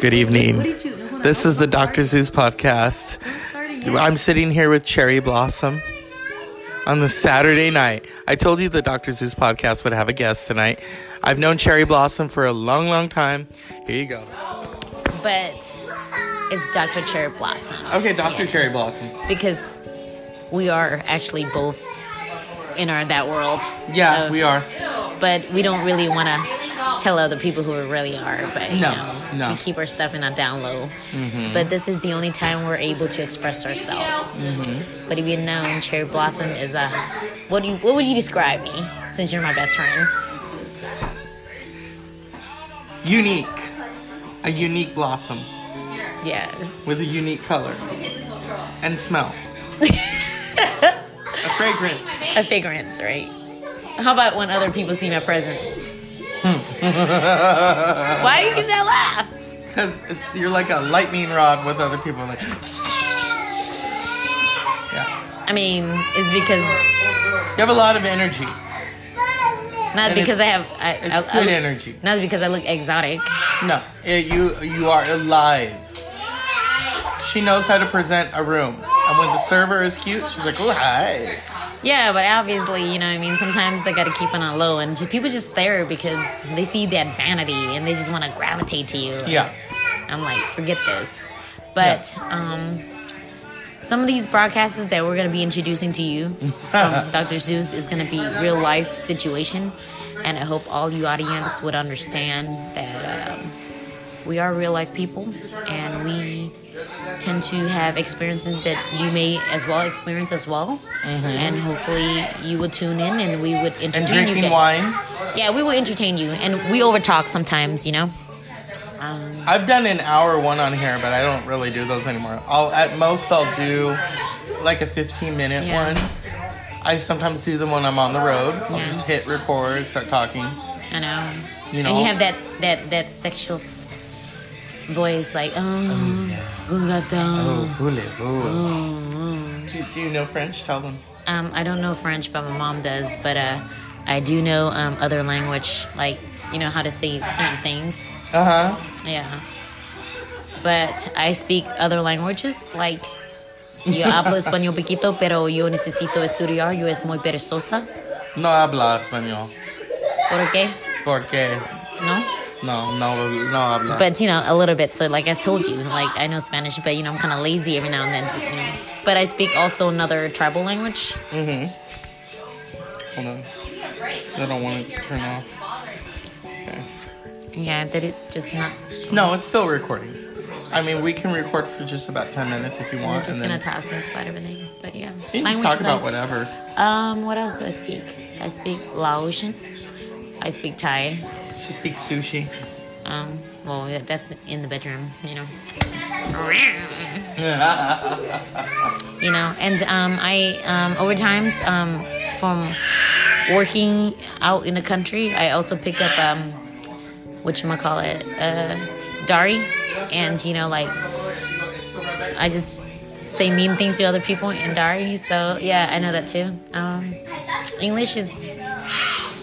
Good evening. This is the Dr. Zeus podcast. I'm sitting here with Cherry Blossom on the Saturday night. I told you the Dr. Zeus podcast would have a guest tonight. I've known Cherry Blossom for a long, long time. Here you go. but it's Dr. Cherry Blossom. Okay, Dr. Yeah. Cherry Blossom. Because we are actually both in our that world. Yeah, of- we are. But we don't really want to tell other people who we really are. But you No, know, no. we keep our stuff in a down low. Mm-hmm. But this is the only time we're able to express ourselves. Mm-hmm. But if you've known Cherry Blossom is a what do you what would you describe me since you're my best friend? Unique. A unique blossom Yeah. with a unique color and smell. a fragrance. A fragrance, right? How about when other people see my presence? Why are you give that laugh? Because you're like a lightning rod with other people. Like, yeah. I mean, it's because You have a lot of energy. not And because I have I, It's I, I good look- energy. not because I look exotic. No, it, you you are alive. She knows how to present a room, and when the server is cute, she's like, "Oh hi." Yeah, but obviously, you know, what I mean, sometimes I gotta keep it on low, and people just there because they see that vanity and they just want to gravitate to you. Yeah. I'm like, forget this. But um, some of these broadcasts that we're gonna be introducing to you from Dr. Zeus is gonna be real life situation, and I hope all you audience would understand that um, we are real life people, and we tend to have experiences that you may as well experience as well, and hopefully you would tune in and we would entertain And you. drinking guys. wine. Yeah, we will entertain you, and we overtalk sometimes, you know. Um, I've done an hour one on here, but I don't really do those anymore. I'll at most I'll do like a 15 minute Yeah. one. I sometimes do them when I'm on the road. I'll Yeah. just hit record, start talking. I know. You know. and you have that that that sexual voice, like oh, gungatang. Do, do you know French? Tell them. Um, I don't know French, but my mom does. But uh, I do know um, other language, like you know how to say certain things. Uh huh. Yeah. But I speak other languages, like yo hablo español poquito, pero yo necesito estudiar. Yo es muy perezosa. No habla español. ¿Por qué? Porque No. No, no, no habla. But you know, a little bit. So like I told you, like I know Spanish, but you know, I'm kind of lazy every now and then. To, you know. But I speak also another tribal language. Mm-hmm. Hold on. I don't want it to turn off. Okay. Yeah, did it just not? No, it's still recording. I mean, we can record for just about 10 minutes if you want. I'm just and gonna then talk to us about everything. But yeah, you can just talk about whatever. Um, what else do I speak? I speak Laotian. I speak Thai. She speaks sushi. Um, well, that- that's in the bedroom, you know. You know, and um, I um, over times um, from working out in the country, I also picked up um, what you call it, uh, Dari, and you know, like I just say mean things to other people in Dari. So yeah, I know that too. Um, English is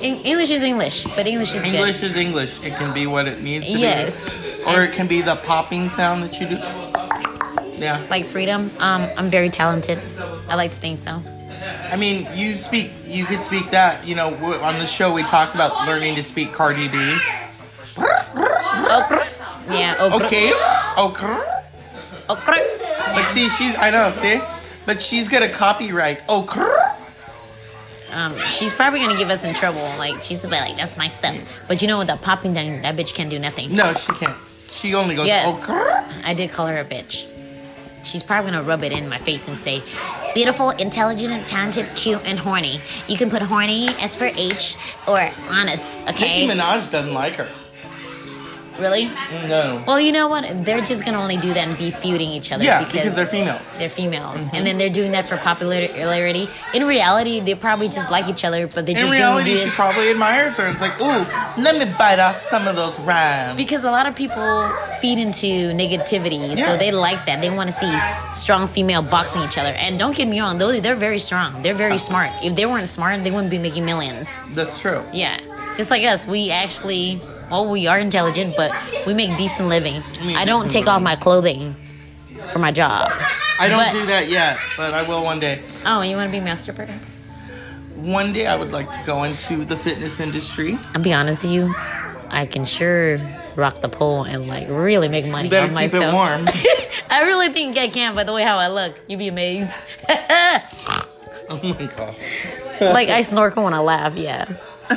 English is English, but English is English good. is English. It can be what it needs to Yes. be. Or it can be the popping sound that you do. Yeah. Like freedom. Um, I'm very talented. I like to think so. I mean, you speak, you could speak that. You know, on the show we talked about learning to speak Cardi B. Okra. Yeah. Okra. Okay. Okay. Okra. But see, she's, I know, see? But she's got a copyright. Okay. Um, she's probably gonna give us in trouble. Like she's gonna be like, "That's my stuff." But you know what? The popping thing, that bitch can't do nothing. No, she can't. She only goes, Yes. okay. I did call her a bitch. She's probably gonna rub it in my face and say, "Beautiful, intelligent, talented, cute, and horny." You can put horny as for H or honest. Okay? Nicki Minaj doesn't like her. Really? No. Well, you know what? They're just gonna only do that and be feuding each other. Yeah, because they're females. They're females, and mm-hmm. then they're doing that for popularity. In reality, they probably just like each other, but they In just reality, don't do it. she probably admires her. It's like, ooh, let me bite off some of those rhymes. because a lot of people feed into negativity, Yeah. so they like that. They want to see strong female boxing each other. And don't get me wrong, those they're very strong. They're very uh. smart. If they weren't smart, they wouldn't be making millions. That's true. Yeah, just like us, we actually well, we are intelligent, but we make decent living. I don't take off my clothing for my job. I don't But- do that yet, but I will one day. Oh, you want to be master masturbator? One day I would like to go into the fitness industry. I'll be honest to you, I can sure rock the pole and like really make money You better keep myself. it warm. I really think I can by the way how I look. You'd be amazed. oh my god. like I snorkel when I laugh, yeah. So.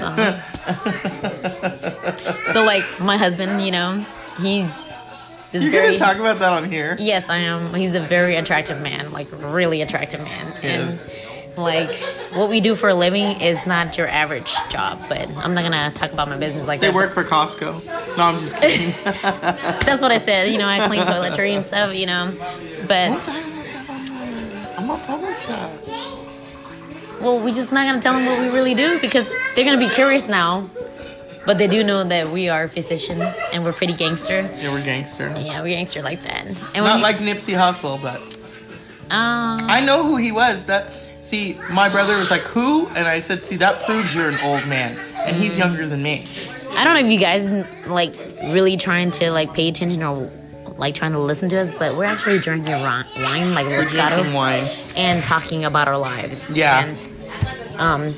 So, like my husband, you know, he's this You're very gonna talk about that on here. Yes, I am. He's a very attractive man, like really attractive man. Yes. And like what we do for a living is not your average job, but I'm not gonna talk about my business like They that. They work for Costco. No, I'm just kidding. That's what I said. You know, I clean toiletry and stuff. You know, but I'm a public shop. well, we're just not gonna tell them what we really do because they're gonna be curious now. But they do know that we are physicians and we're pretty gangster. Yeah, we're gangster. Yeah, we're gangster like that. And Not you- like Nipsey Hussle, but um, I know who he was. That see, my brother was like, "Who?" And I said, "See, that proves you're an old man, and he's younger than me." I don't know if you guys like really trying to like pay attention or like trying to listen to us, but we're actually drinking ri- wine like We're Moscato wine. and talking about our lives. Yeah. And um,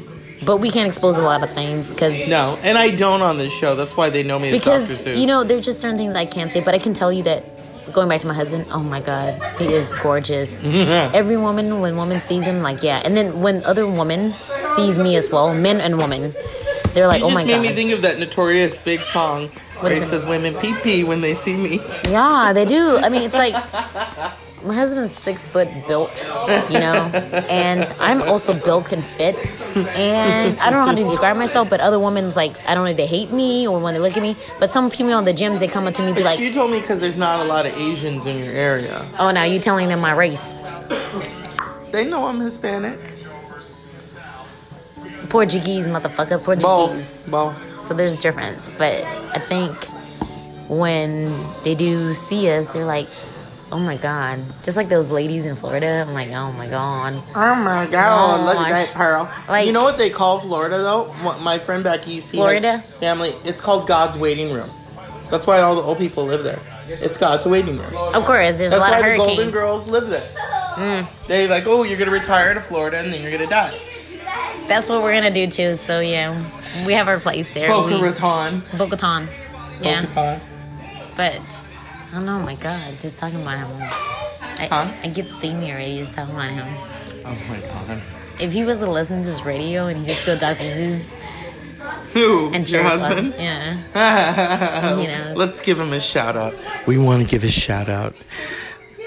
but we can't expose a lot of things because No, and I don't on this show. That's why they know me as because you know there's just certain things I can't say, but I can tell you that. Going back to my husband, oh my god, he is gorgeous. Every woman, when woman sees him, like yeah, and then when other woman sees me as well, men and women, they're like, you oh just made me think of that notorious big song where is he it? says, "Women pee pee when they see me." Yeah, they do. I mean, it's like my husband's six foot built, you know, and I'm also built and fit. And I don't know how to describe myself, but other women's like, I don't know if they hate me or when they look at me, but some people in the gyms, they come up to me and be But like, you told me because there's not a lot of Asians in your area. oh, now you're telling them my race. They know I'm Hispanic. Portuguese, motherfucker, Portuguese. Both, both. So there's a difference. But I think when they do see us, they're like, oh my God. Just like those ladies in Florida. I'm like, oh my God. Oh my god, look Gosh. at that pearl. Like- you know what they call Florida though? My friend back east, he Florida? family. It's called God's waiting room. That's why all the old people live there. It's God's waiting room. Of course, there's That's a lot why of the. Golden Girls live there. Mm. They like, oh, you're gonna retire to Florida and then you're gonna die. That's what we're gonna do too. So yeah, we have our place there. Boca Raton. Yeah, Boca Raton. but I don't know. Oh my God, just talking about him, I, Huh? I get steamy already just talking about him. Oh my god. If he was to listen to this radio and he just go Dr. Zeus Who? and your Cherry Club, husband? yeah, You know. Let's give him a shout out. We want to give a shout out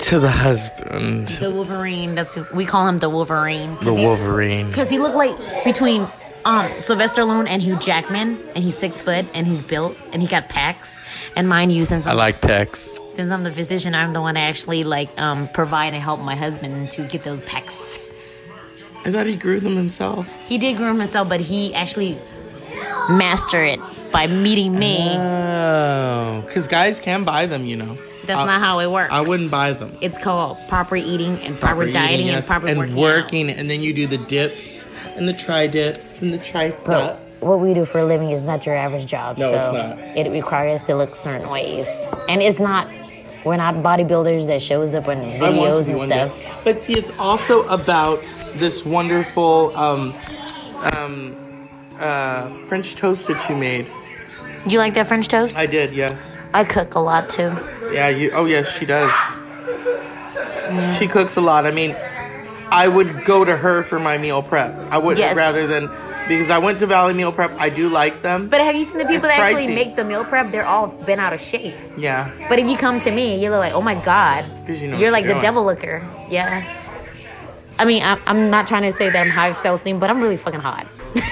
to the husband, the Wolverine. That's we call him the Wolverine. the Wolverine. because he looked like between um Sylvester Stallone and Hugh Jackman, and he's six foot and he's built and he got packs. And mind you, since I I'm, like Pex. since I'm the physician, I'm the one that actually like um provide and help my husband to get those packs. I thought he grew them himself. He did groom himself, but he actually mastered it by meeting me. Oh, because guys can buy them, you know. That's I- not how it works. I wouldn't buy them. It's called proper eating and proper, Proper dieting eating, and proper and working. working, out. and then you do the dips and the tri dips and the tri But what we do for a living is not your average job. No, so it's not. It requires us to look certain ways, and it's not. We're not bodybuilders that shows up in I want to videos and stuff. day. But see, it's also about this wonderful um, um, uh, French toast that you made. Do you like that French toast? I did, yes. I cook a lot too. Yeah, you. Oh, yes, she does. She cooks a lot. I mean, I would go to her for my meal prep. I would Yes. rather than because I went to Valley Meal Prep. I do like them. But have you seen the people It's that actually pricey. make the meal prep? They're all been out of shape. yeah, But if you come to me, you're like, oh my god, you know you're like you're the doing. devil looker. Yeah. I mean, I'm, I'm not trying to say that I'm high self esteem, but I'm really fucking hot.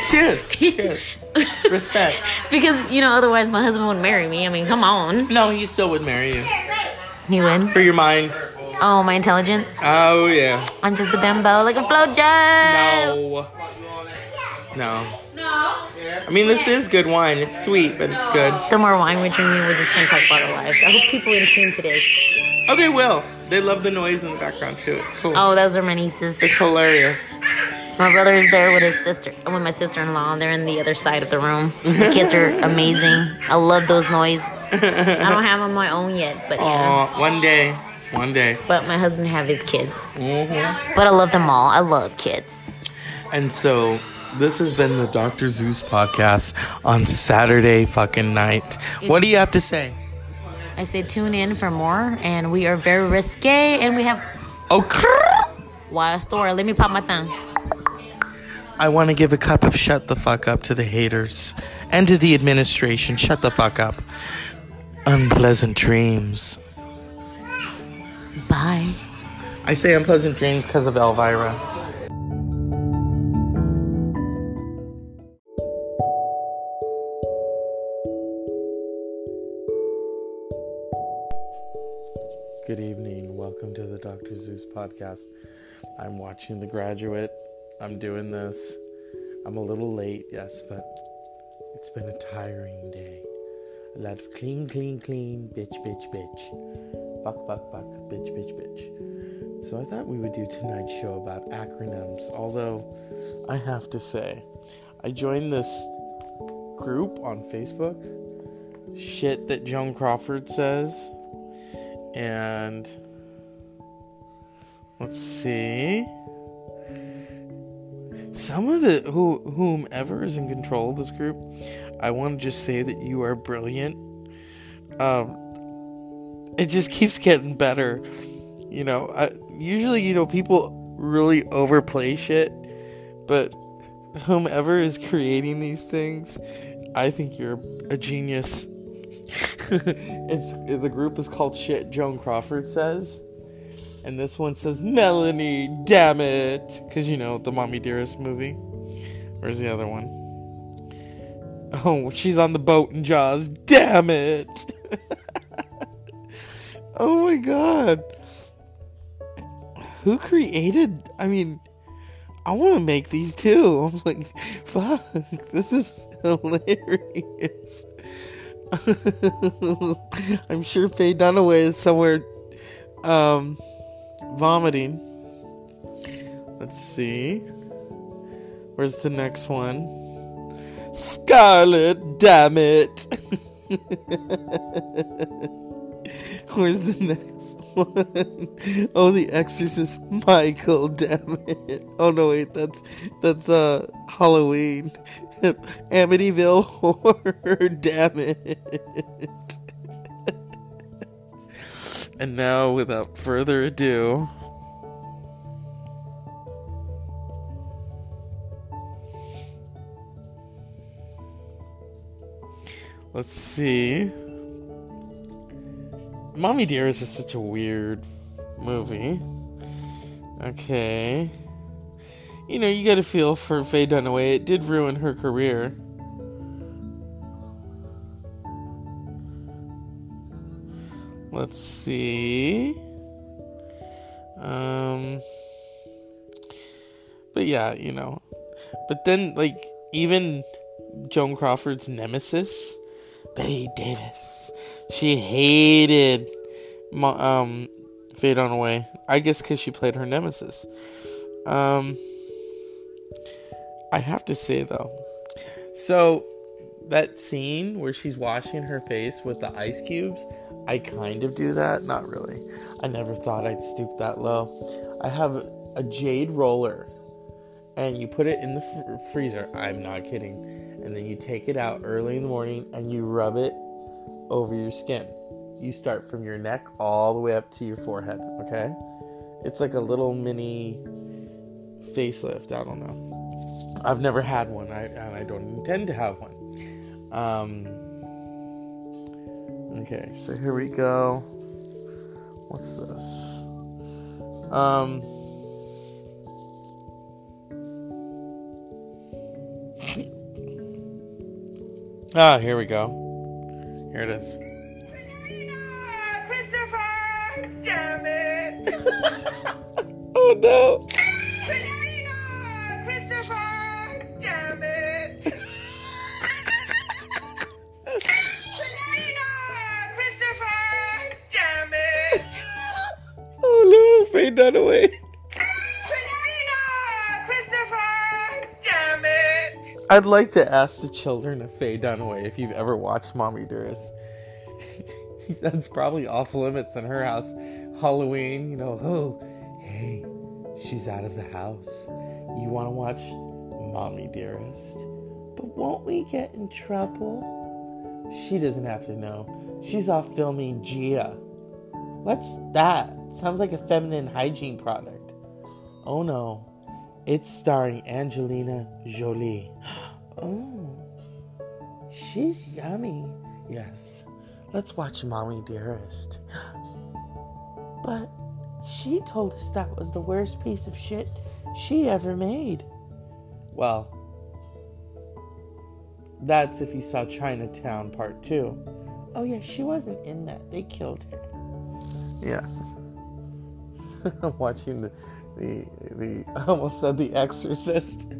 cheers, cheers, respect. because you know, otherwise my husband wouldn't marry me. I mean, come on, No, he still would marry you he would. for your mind. Oh, my intelligent. Oh yeah. I'm just a bimbo, like a flojo. No. No. I mean, this is good wine. It's sweet, but it's good. The more wine we're drinking, we're just gonna talk about our lives. I hope people in tune today. Oh, they will. They love the noise in the background too. It's cool. Oh, those are my nieces. It's hilarious. My brother is there with his sister, with my sister-in-law. They're in the other side of the room. The kids are amazing. I love those noise. I don't have on my own yet, but yeah. Aw, one day. One day. But my husband have his kids. hmm But I love them all. I love kids. And so this has been the Dr. Zeus podcast on Saturday fucking night. What do you have to say? I say tune in for more, and we are very risque, and we have Oh, crrr. wild story. Let me pop my tongue. I want to give a cup of shut the fuck up to the haters and to the administration. Shut the fuck up. Unpleasant dreams. Bye. I say unpleasant dreams because of Elvira. Good evening. Welcome to the Dr. Zeus podcast. I'm watching The Graduate. I'm doing this. I'm a little late, yes, but it's been a tiring day. A lot of clean, clean, clean, bitch, bitch, bitch. Fuck, fuck, fuck, bitch, bitch, bitch. So I thought we would do tonight's show about acronyms, although I have to say, I joined this group on Facebook, shit that Joan Crawford says, and let's see. Some of the who whomever is in control of this group, I want to just say that you are brilliant. Um, it just keeps getting better. You know, I, usually you know people really overplay shit, but whomever is creating these things, I think you're a genius. it's the group is called Shit Joan Crawford says. And this one says Melanie, damn it. Cause you know, the Mommy Dearest movie. Where's the other one? Oh, she's on the boat in Jaws. Damn it. oh my god. Who created I mean I want to make these too. I'm like, fuck, this is hilarious. I'm sure Faye Dunaway is somewhere um vomiting. Let's see. Where's the next one? Scarlet, damn it. Where's the next one? Oh, The Exorcist, Michael, damn it. Oh no, wait, that's that's uh Halloween. Amityville horror, damn it. and now, without further ado, let's see. Mommy Dearest is such a weird movie. Okay. You know, you gotta feel for Faye Dunaway. It did ruin her career. Let's see. Um. But yeah, you know. But then, like, even Joan Crawford's nemesis, Bette Davis, she hated um, Faye Dunaway. I guess because she played her nemesis. Um. I have to say though, so that scene where she's washing her face with the ice cubes, I kind of do that. Not really. I never thought I'd stoop that low. I have a jade roller, and you put it in the fr- freezer. I'm not kidding. And then you take it out early in the morning and you rub it over your skin. You start from your neck all the way up to your forehead. Okay, it's like a little mini facelift. I don't know. I've never had one, I, and I don't intend to have one. Um, okay, so here we go. What's this? Um, ah, here we go. Here it is. Christopher, damn it! Oh no! Christopher, damn it! Christopher, damn it! Oh no! Faye Dunaway. Christopher, I'd like to ask the children of Faye Dunaway if you've ever watched Mommy Dearest. That's probably off limits in her house. Halloween, you know, oh, hey, she's out of the house. You want to watch Mommy Dearest? But won't we get in trouble? She doesn't have to know. She's off filming Gia. What's that? Sounds like a feminine hygiene product. Oh no, it's starring Angelina Jolie. Oh, she's yummy. Yes, let's watch Mommy Dearest. But she told us that was the worst piece of shit she ever made. Well, that's if you saw Chinatown Part 2. Oh, yeah, she wasn't in that. They killed her. Yeah. I'm watching the, the, the, I almost said The Exorcist.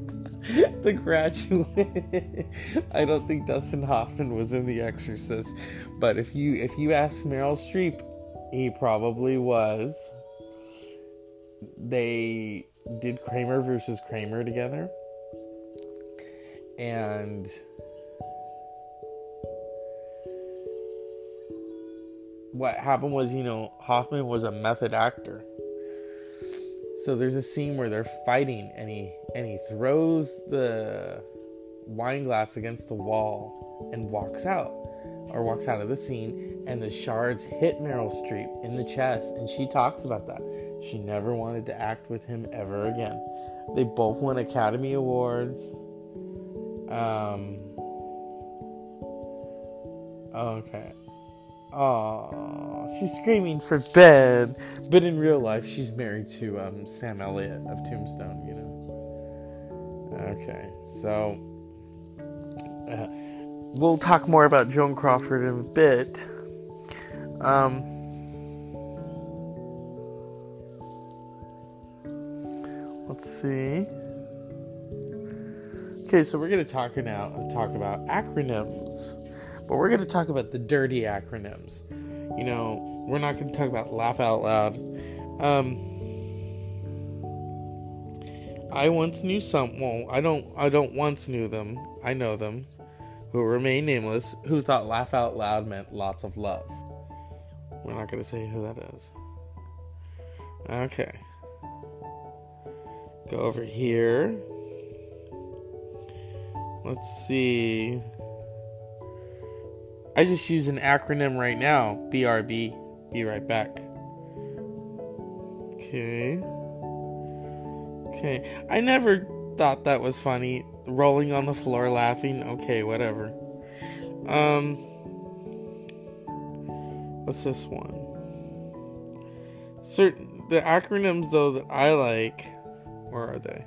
the Graduate. I don't think Dustin Hoffman was in The Exorcist, but if you if you ask Meryl Streep, he probably was. They did Kramer versus Kramer together, and what happened was, you know, Hoffman was a method actor. So there's a scene where they're fighting and he and he throws the wine glass against the wall and walks out or walks out of the scene and the shards hit Meryl Streep in the chest and she talks about that. She never wanted to act with him ever again. They both won Academy Awards. Um Okay. Oh, she's screaming for Ben, but in real life, she's married to um, Sam Elliott of Tombstone. You know. Okay, so uh, we'll talk more about Joan Crawford in a bit. Um, let's see. Okay, so we're gonna talk now talk about acronyms. But we're going to talk about the dirty acronyms. You know, we're not going to talk about laugh out loud. Um, I once knew some. Well, I don't. I don't once knew them. I know them, who remain nameless, who thought laugh out loud meant lots of love. We're not going to say who that is. Okay. Go over here. Let's see. I just use an acronym right now BRB. Be right back. Okay. Okay. I never thought that was funny. Rolling on the floor laughing. Okay, whatever. Um. What's this one? Certain the acronyms though that I like. Where are they?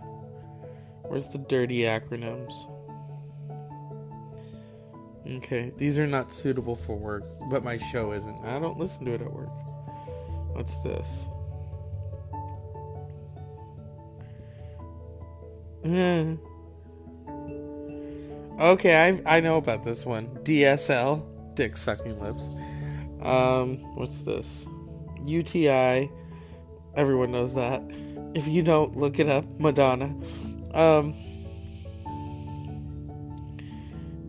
Where's the dirty acronyms? Okay, these are not suitable for work, but my show isn't. I don't listen to it at work. What's this? okay, I I know about this one. DSL, dick sucking lips. Um, what's this? UTI. Everyone knows that. If you don't, look it up. Madonna. Um.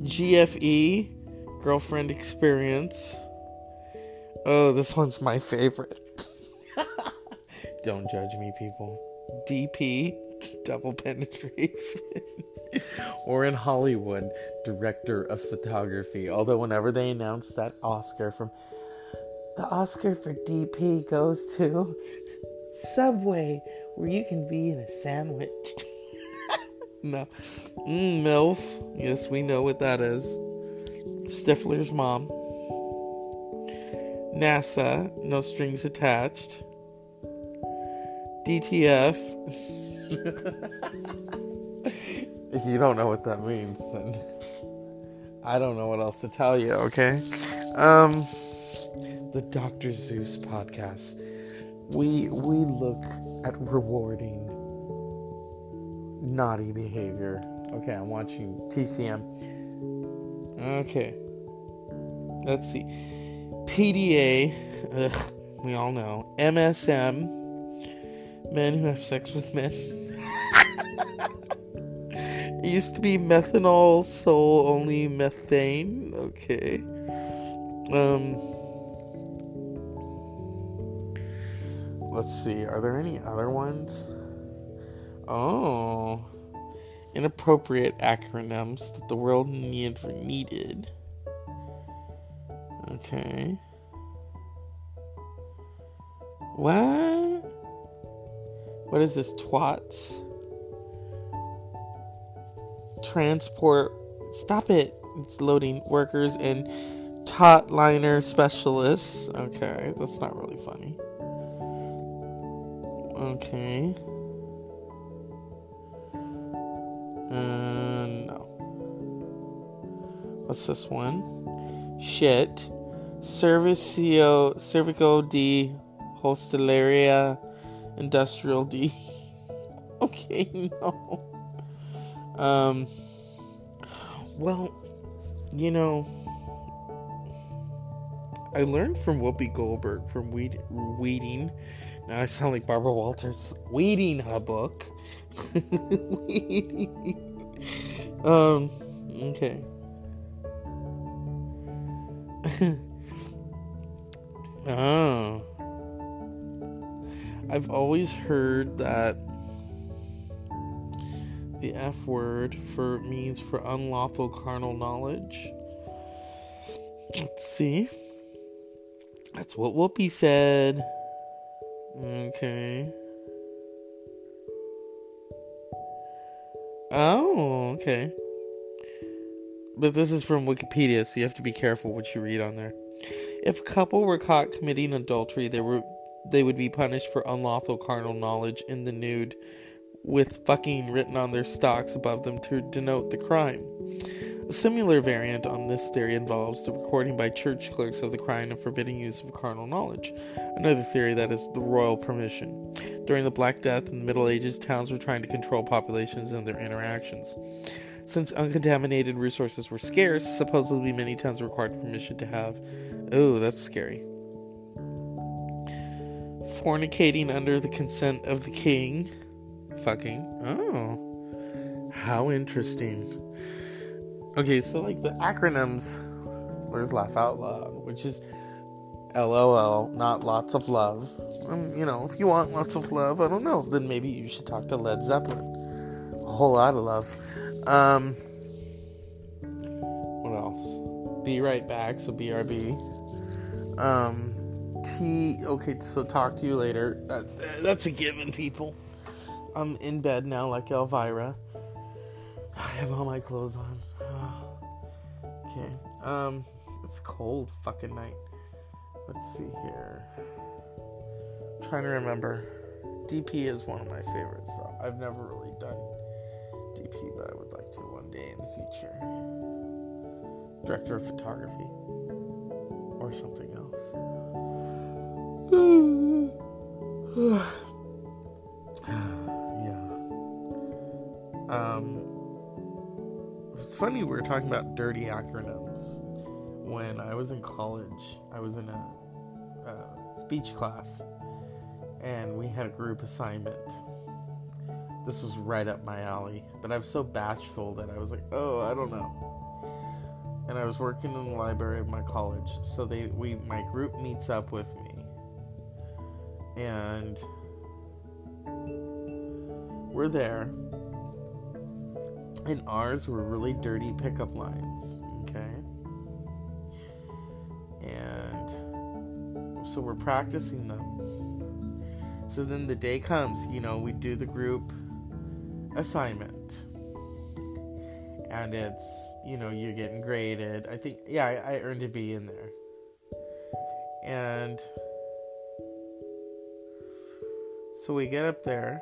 GFE, girlfriend experience. Oh, this one's my favorite. Don't judge me, people. DP, double penetration. or in Hollywood, director of photography. Although, whenever they announce that Oscar from the Oscar for DP goes to Subway, where you can be in a sandwich. No. Mm, MILF. Yes, we know what that is. Stifler's mom. NASA. No strings attached. DTF. if you don't know what that means, then I don't know what else to tell you, okay? Um the Dr. Zeus podcast. We we look at rewarding naughty behavior. Okay, I'm watching TCM. Okay. Let's see. PDA, ugh, we all know. MSM, men who have sex with men. It used to be methanol, so only methane. Okay. Um. Let's see. Are there any other ones? Oh. Inappropriate acronyms that the world need needed. Okay. What? What is this? Twats? Transport. Stop it. It's loading workers and tot liner specialists. Okay, that's not really funny. Okay. No. What's this one? Shit. Servicio Cervico di Hosteleria Industrial D. okay, no. Um well, you know, I learned from Whoopi Goldberg from Weed- Weeding. Now I sound like Barbara Walters. Weeding a book. Um, okay. oh. I've always heard that the F word for means for unlawful carnal knowledge. Let's see. That's what Whoopi said. Okay. Oh, okay. But this is from Wikipedia, so you have to be careful what you read on there. If a couple were caught committing adultery, they were they would be punished for unlawful carnal knowledge in the nude with fucking written on their stocks above them to denote the crime. A similar variant on this theory involves the recording by church clerks of the crime and forbidding use of carnal knowledge. Another theory that is the royal permission. During the Black Death in the Middle Ages, towns were trying to control populations and their interactions. Since uncontaminated resources were scarce, supposedly many towns required permission to have. Oh, that's scary. Fornicating under the consent of the king. Fucking. Oh. How interesting. Okay, so like the acronyms, there's laugh out loud, which is LOL, not lots of love. Um, you know, if you want lots of love, I don't know, then maybe you should talk to Led Zeppelin. A whole lot of love. Um, what else? Be right back, so BRB. Um, T. Okay, so talk to you later. That, that's a given, people. I'm in bed now, like Elvira. I have all my clothes on. Okay. Um, it's cold fucking night. Let's see here. I'm trying to remember. DP is one of my favorites, so I've never really done DP, but I would like to one day in the future. Director of photography. Or something else. yeah. Um it's funny we were talking about dirty acronyms. When I was in college, I was in a, a speech class and we had a group assignment. This was right up my alley, but I was so bashful that I was like, "Oh, I don't know." And I was working in the library of my college, so they we my group meets up with me, and we're there, and ours were really dirty pickup lines, okay? And so we're practicing them. So then the day comes, you know, we do the group assignment. And it's, you know, you're getting graded. I think, yeah, I, I earned a B in there. And so we get up there,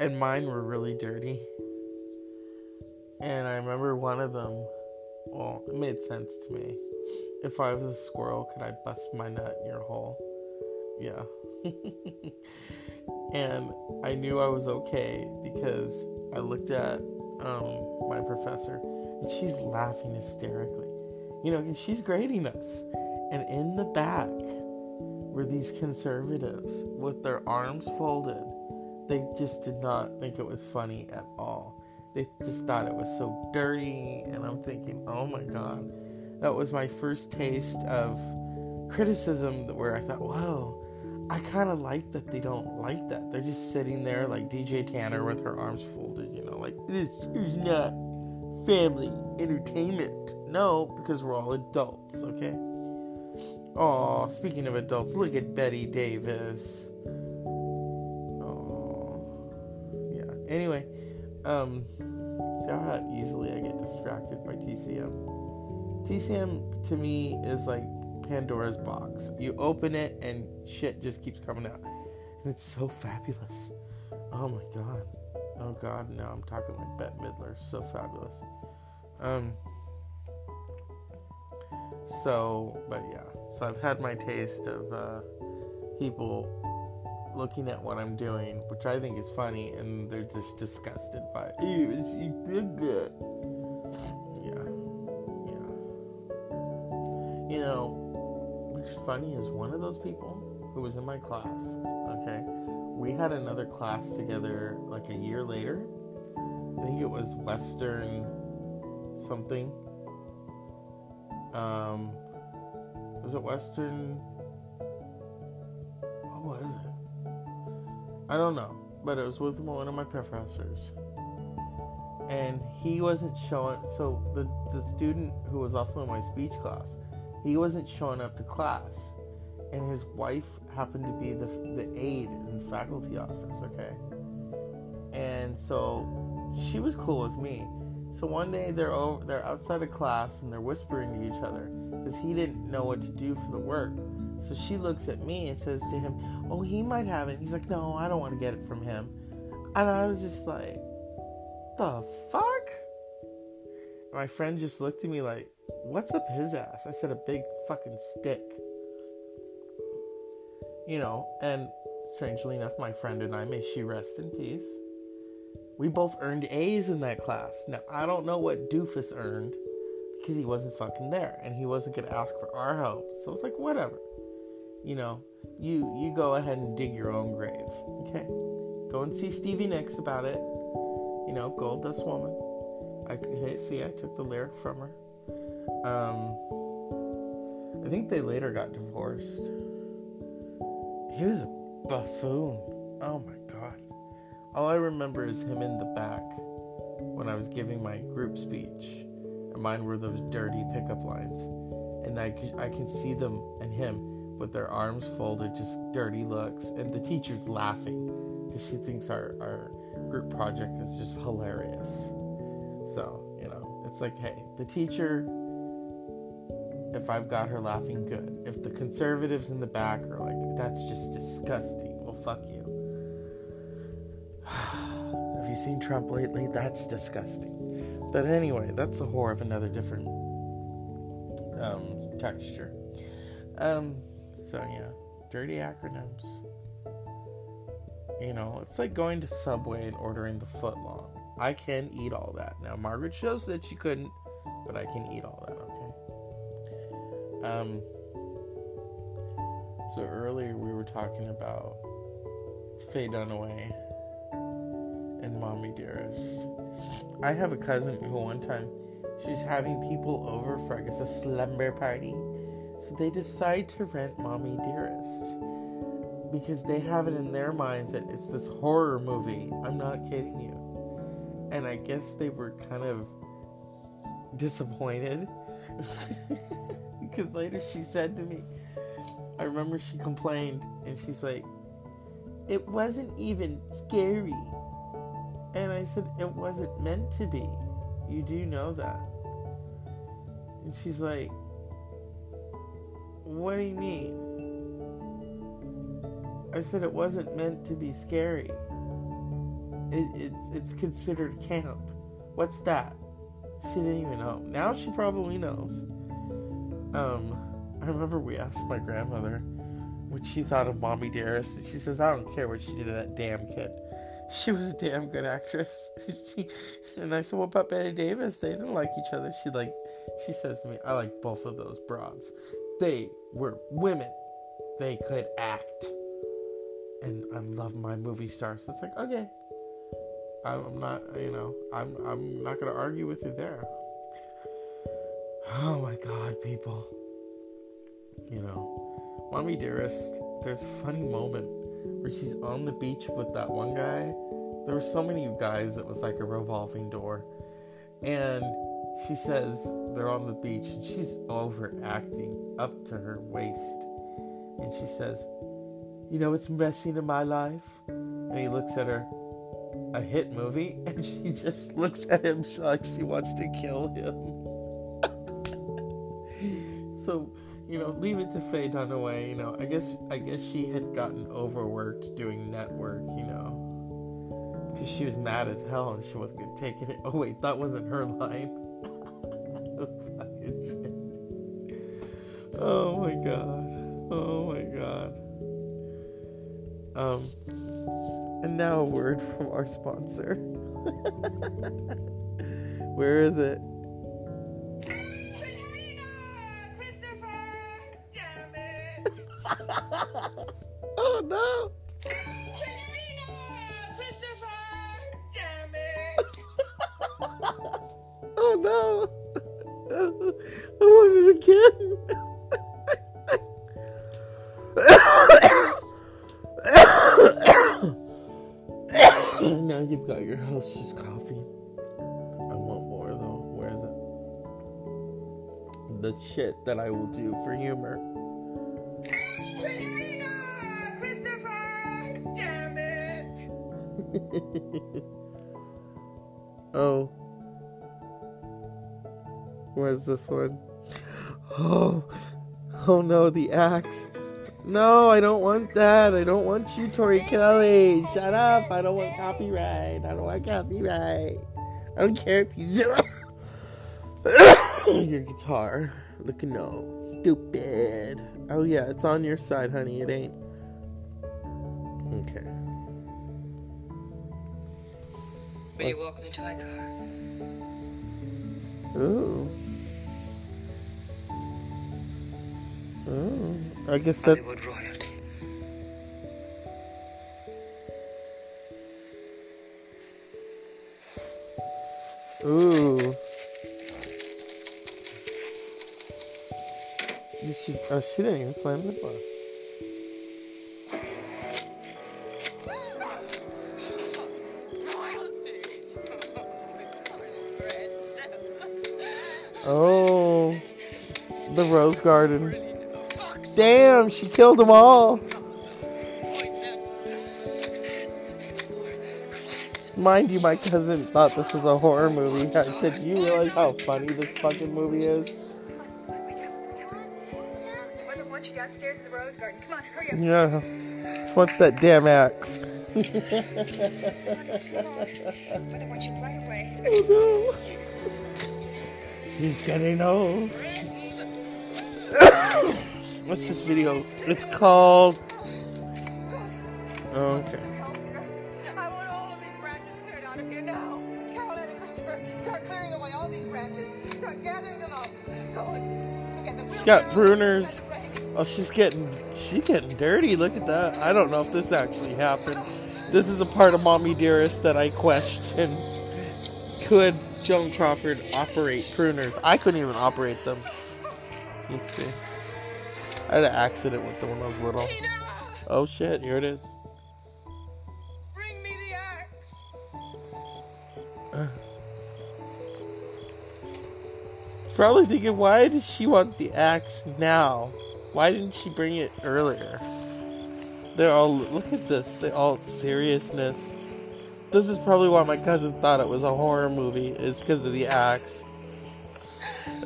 and mine were really dirty. And I remember one of them, well, it made sense to me. If I was a squirrel, could I bust my nut in your hole? Yeah. and I knew I was okay because I looked at um, my professor and she's laughing hysterically. You know, and she's grading us. And in the back were these conservatives with their arms folded. They just did not think it was funny at all. They just thought it was so dirty, and I'm thinking, oh my god, that was my first taste of criticism where I thought, wow, I kind of like that they don't like that. They're just sitting there like DJ Tanner with her arms folded, you know, like this is not family entertainment. No, because we're all adults, okay? Oh, speaking of adults, look at Bette Davis. Um, see how easily I get distracted by TCM. TCM to me is like Pandora's box. You open it and shit just keeps coming out. And it's so fabulous. Oh my god. Oh god, now I'm talking like Bette Midler. So fabulous. Um so but yeah. So I've had my taste of uh people looking at what I'm doing, which I think is funny, and they're just disgusted by it. Ew, she did that. Yeah. Yeah. You know, what's funny is one of those people who was in my class, okay, we had another class together like a year later. I think it was Western something. Um, was it Western? What was it? I don't know, but it was with one of my professors, and he wasn't showing. So the the student who was also in my speech class, he wasn't showing up to class, and his wife happened to be the the aide in the faculty office. Okay, and so she was cool with me. So one day they're over, they're outside of class and they're whispering to each other because he didn't know what to do for the work. So she looks at me and says to him, "Oh, he might have it." He's like, "No, I don't want to get it from him." And I was just like, "The fuck?" My friend just looked at me like, "What's up his ass?" I said, "A big fucking stick." You know, and strangely enough, my friend and I, may she rest in peace, we both earned A's in that class. Now, I don't know what Doofus earned because he wasn't fucking there and he wasn't going to ask for our help. So it's like, whatever. You know, you you go ahead and dig your own grave. Okay? Go and see Stevie Nicks about it. You know, Gold Dust Woman. I see, I took the lyric from her. Um, I think they later got divorced. He was a buffoon. Oh my god. All I remember is him in the back when I was giving my group speech. And mine were those dirty pickup lines. And I, I can see them and him with their arms folded, just dirty looks. And the teacher's laughing because she thinks our, our group project is just hilarious. So, you know, it's like, hey, the teacher, if I've got her laughing, good. If the conservatives in the back are like, that's just disgusting, well, fuck you. Have you seen Trump lately? That's disgusting. But anyway, that's a whore of another different um, texture. Um, so yeah, dirty acronyms. You know, it's like going to Subway and ordering the footlong. I can eat all that. Now, Margaret shows that she couldn't, but I can eat all that, okay? Um, so earlier we were talking about Faye Dunaway and Mommy Dearest. I have a cousin who one time she's having people over for I guess a slumber party. So they decide to rent Mommy Dearest because they have it in their minds that it's this horror movie. I'm not kidding you. And I guess they were kind of disappointed because later she said to me, I remember she complained and she's like, it wasn't even scary. And I said, it wasn't meant to be. You do know that. And she's like, what do you mean? I said it wasn't meant to be scary. It, it, it's considered camp. What's that? She didn't even know. Now she probably knows. Um, I remember we asked my grandmother what she thought of Mommy Dearest, and she says, I don't care what she did to that damn kid. She was a damn good actress. she, and I said, What about Bette Davis? They didn't like each other. She like she says to me, I like both of those broads. They were women. They could act. And I love my movie stars. So it's like, okay. I'm not, you know, I'm I'm not gonna argue with you there. Oh my God, people. You know, Mommy Dearest. There's a funny moment where she's on the beach with that one guy. There were so many guys. It was like a revolving door, and she says they're on the beach and she's overacting up to her waist, and she says, "You know what's messing in my life?" And he looks at her a hit movie and she just looks at him like she wants to kill him. so, you know, leave it to Faye Dunaway, you know. I guess I guess she had gotten overworked doing network, you know. Because she was mad as hell and she wasn't gonna take it. Oh wait, that wasn't her line. Oh my god. Oh my god. Um and now a word from our sponsor. Where is it? Christopher! Damn it! Oh no! Katrina! Christopher! Damn it! Oh no! I want it again. Coffee. I want more though. Where is it? The shit that I will do for humor. Katrina! Christopher! Damn it! oh. Where's this one? Oh. Oh no, the axe. No, I don't want that. I don't want you, Tori Kelly. Shut up. I don't want copyright. I don't want copyright. I don't care if you zero your guitar. Look no. Stupid. Oh yeah, it's on your side, honey. It ain't. Okay. When you welcome into my car. Ooh. Ooh. I guess that. Hollywood royalty. Ooh. Did she? Oh, she didn't even slam the door. Oh, the rose garden. Damn, she killed them all. Mind you, my cousin thought this was a horror movie. I said, "Do you realize how funny this fucking movie is?" Yeah. She wants that damn axe. Oh no. He's getting old. What's this video? It's called. Oh, okay. I want all of these branches cleared out of here now. Caroline and Christopher, start clearing away all these branches. Start gathering them up. Go on. Look at the She's got pruners. Oh, she's getting she's getting dirty. Look at that. I don't know if this actually happened. This is a part of Mommy Dearest that I question. Could Joan Crawford operate pruners? I couldn't even operate them. Let's see. I had an accident with them when I was little. Oh shit, here it is. Bring me the axe! Probably thinking, why does she want the axe now? Why didn't she bring it earlier? They're all look at this. They all seriousness. This is probably why my cousin thought it was a horror movie. Is because of the axe.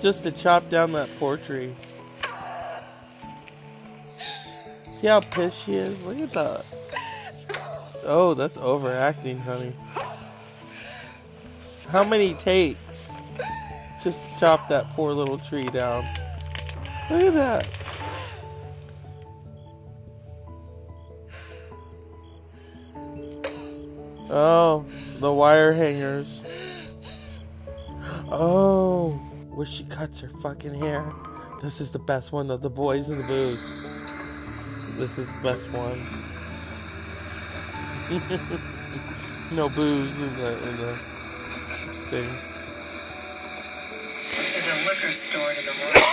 Just to chop down that poor tree. See how pissed she is? Look at that. Oh, that's overacting, honey. How many takes? Just to chop that poor little tree down. Look at that. Oh, the wire hangers. Oh, where she cuts her fucking hair. This is the best one of the boys and the booze. This is the best one. no booze in the in the thing. There's a liquor store to the north.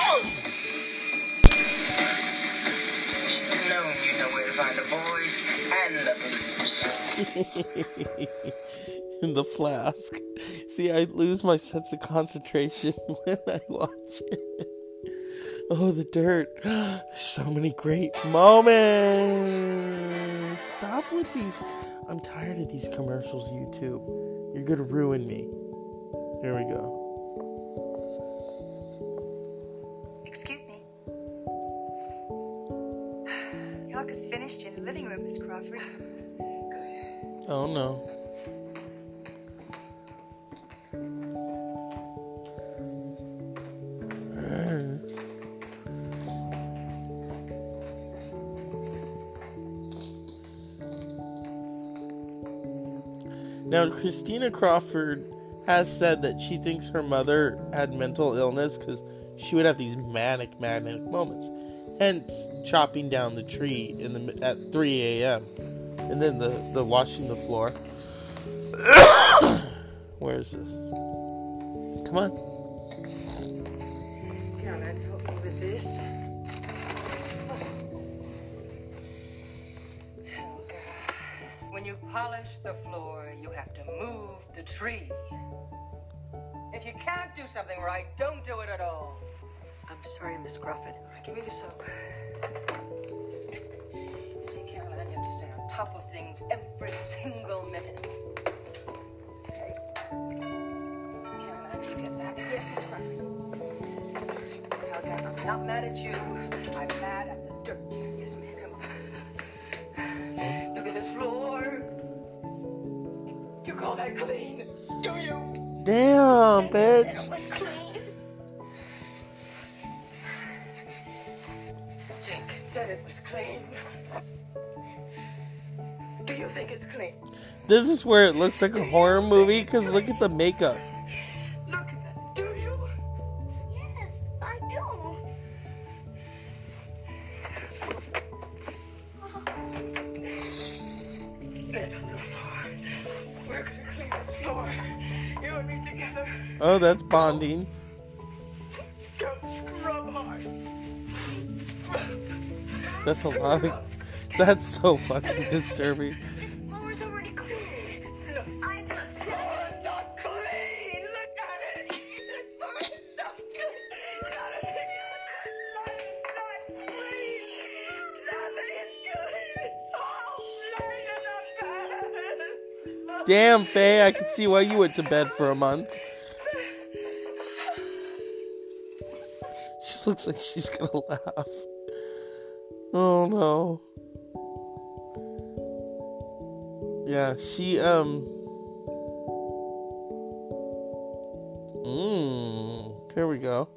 Known you know where to find the boys and the booze. in the flask. See, I lose my sense of concentration when I watch it. Oh, the dirt. So many great moments. Stop with these. I'm tired of these commercials, YouTube. You're going to ruin me. Here we go. Excuse me. Your is finished in the living room, Miss Crawford. Good. Oh, no. Christina Crawford has said that she thinks her mother had mental illness because she would have these manic, manic moments. Hence, chopping down the tree in the at 3 a.m. and then the the washing the floor. Where is this? Come on. Caroline, help me with this. Polish the floor, you have to move the tree. If you can't do something right, don't do it at all. I'm sorry, Miss Crawford. All right, give me the soap. You see, Caroline, you have to stay on top of things every single minute. Okay? Caroline, you get that? Yes, Miss Crawford. Caroline, I'm not mad at you. I'm mad at think it's clean? This is where it looks like a horror movie because look at the makeup. Look at that. Do you? Yes, I do. Get on the floor. We're gonna clean this floor. You and me together. Oh, that's bonding. Go scrub hard. That's a lot. That's so fucking disturbing. Damn, Faye, I can see why you went to bed for a month. She looks like she's gonna laugh. Oh no. Yeah, she, um. Mmm. Here we go.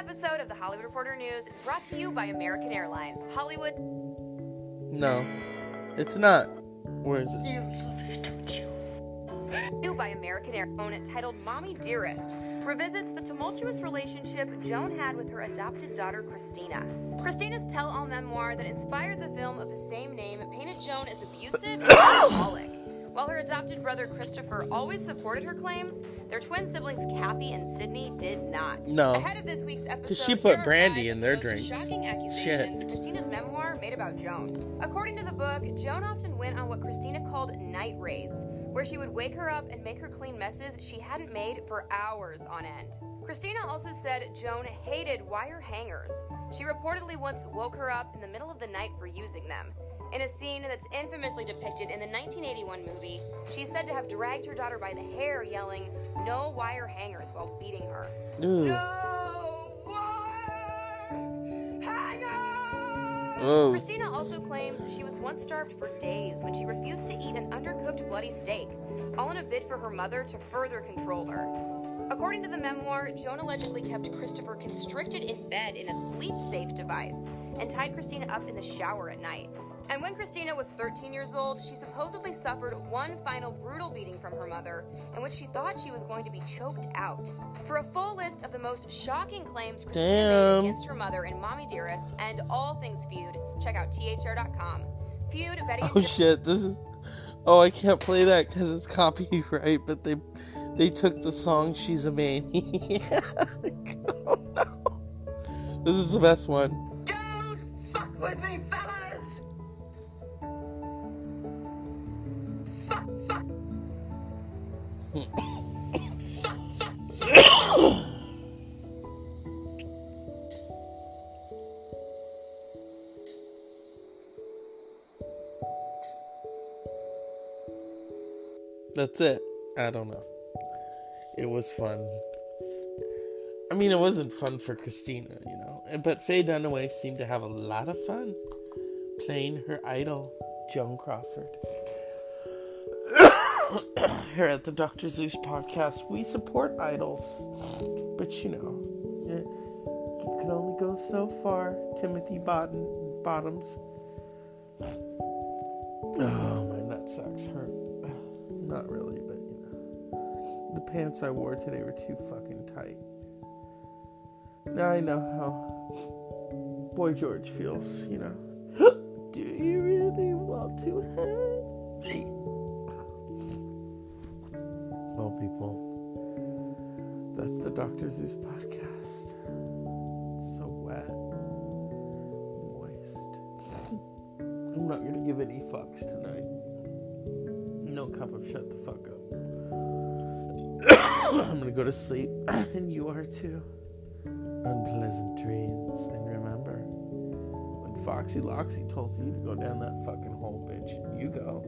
Episode of the Hollywood Reporter News is brought to you by American Airlines. Hollywood. No, it's not. Where is it? You love it, don't you? You by American Airlines titled Mommy Dearest revisits the tumultuous relationship Joan had with her adopted daughter Christina. Christina's tell-all memoir that inspired the film of the same name painted Joan as abusive and alcoholic. While her adopted brother Christopher always supported her claims, their twin siblings Cathy and Sydney did not. No. Ahead of this week's episode, she put brandy in their of the most drinks. Shocking Shit. accusations Christina's memoir made about Joan. According to the book, Joan often went on what Christina called night raids, where she would wake her up and make her clean messes she hadn't made for hours on end. Christina also said Joan hated wire hangers. She reportedly once woke her up in the middle of the night for using them. In a scene that's infamously depicted in the 1981 movie, she's said to have dragged her daughter by the hair, yelling, No wire hangers, while beating her. Ooh. No wire hanger. Oh. Christina also claims she was once starved for days when she refused to eat an undercooked bloody steak, all in a bid for her mother to further control her. According to the memoir, Joan allegedly kept Christopher constricted in bed in a sleep safe device and tied Christina up in the shower at night. And when Christina was 13 years old, she supposedly suffered one final brutal beating from her mother, in which she thought she was going to be choked out. For a full list of the most shocking claims Christina Damn. made against her mother in Mommy Dearest and all things feud, check out thr.com. Feud, Bette and Oh shit, this is. Oh, I can't play that because it's copyright, but they they took the song She's a Maniac. oh no. This is the best one. Don't fuck with me, fellas! That's it. I don't know. It was fun. I mean, it wasn't fun for Christina, you know. But Faye Dunaway seemed to have a lot of fun playing her idol, Joan Crawford. Here at the Dr. Zeus podcast, we support idols. But you know, it, you can only go so far, Timothy Bottom, Bottoms. Oh, my nutsack's hurt. Not really, but you know. The pants I wore today were too fucking tight. Now I know how Boy George feels, you know. Do you really want to hurt people, that's the Dr. Zeus podcast. It's so wet, moist. I'm not gonna give any fucks tonight. No cup of shut the fuck up. I'm gonna go to sleep, and you are too. Unpleasant dreams, and remember, when Foxy Loxy tells you to go down that fucking hole, bitch, you go.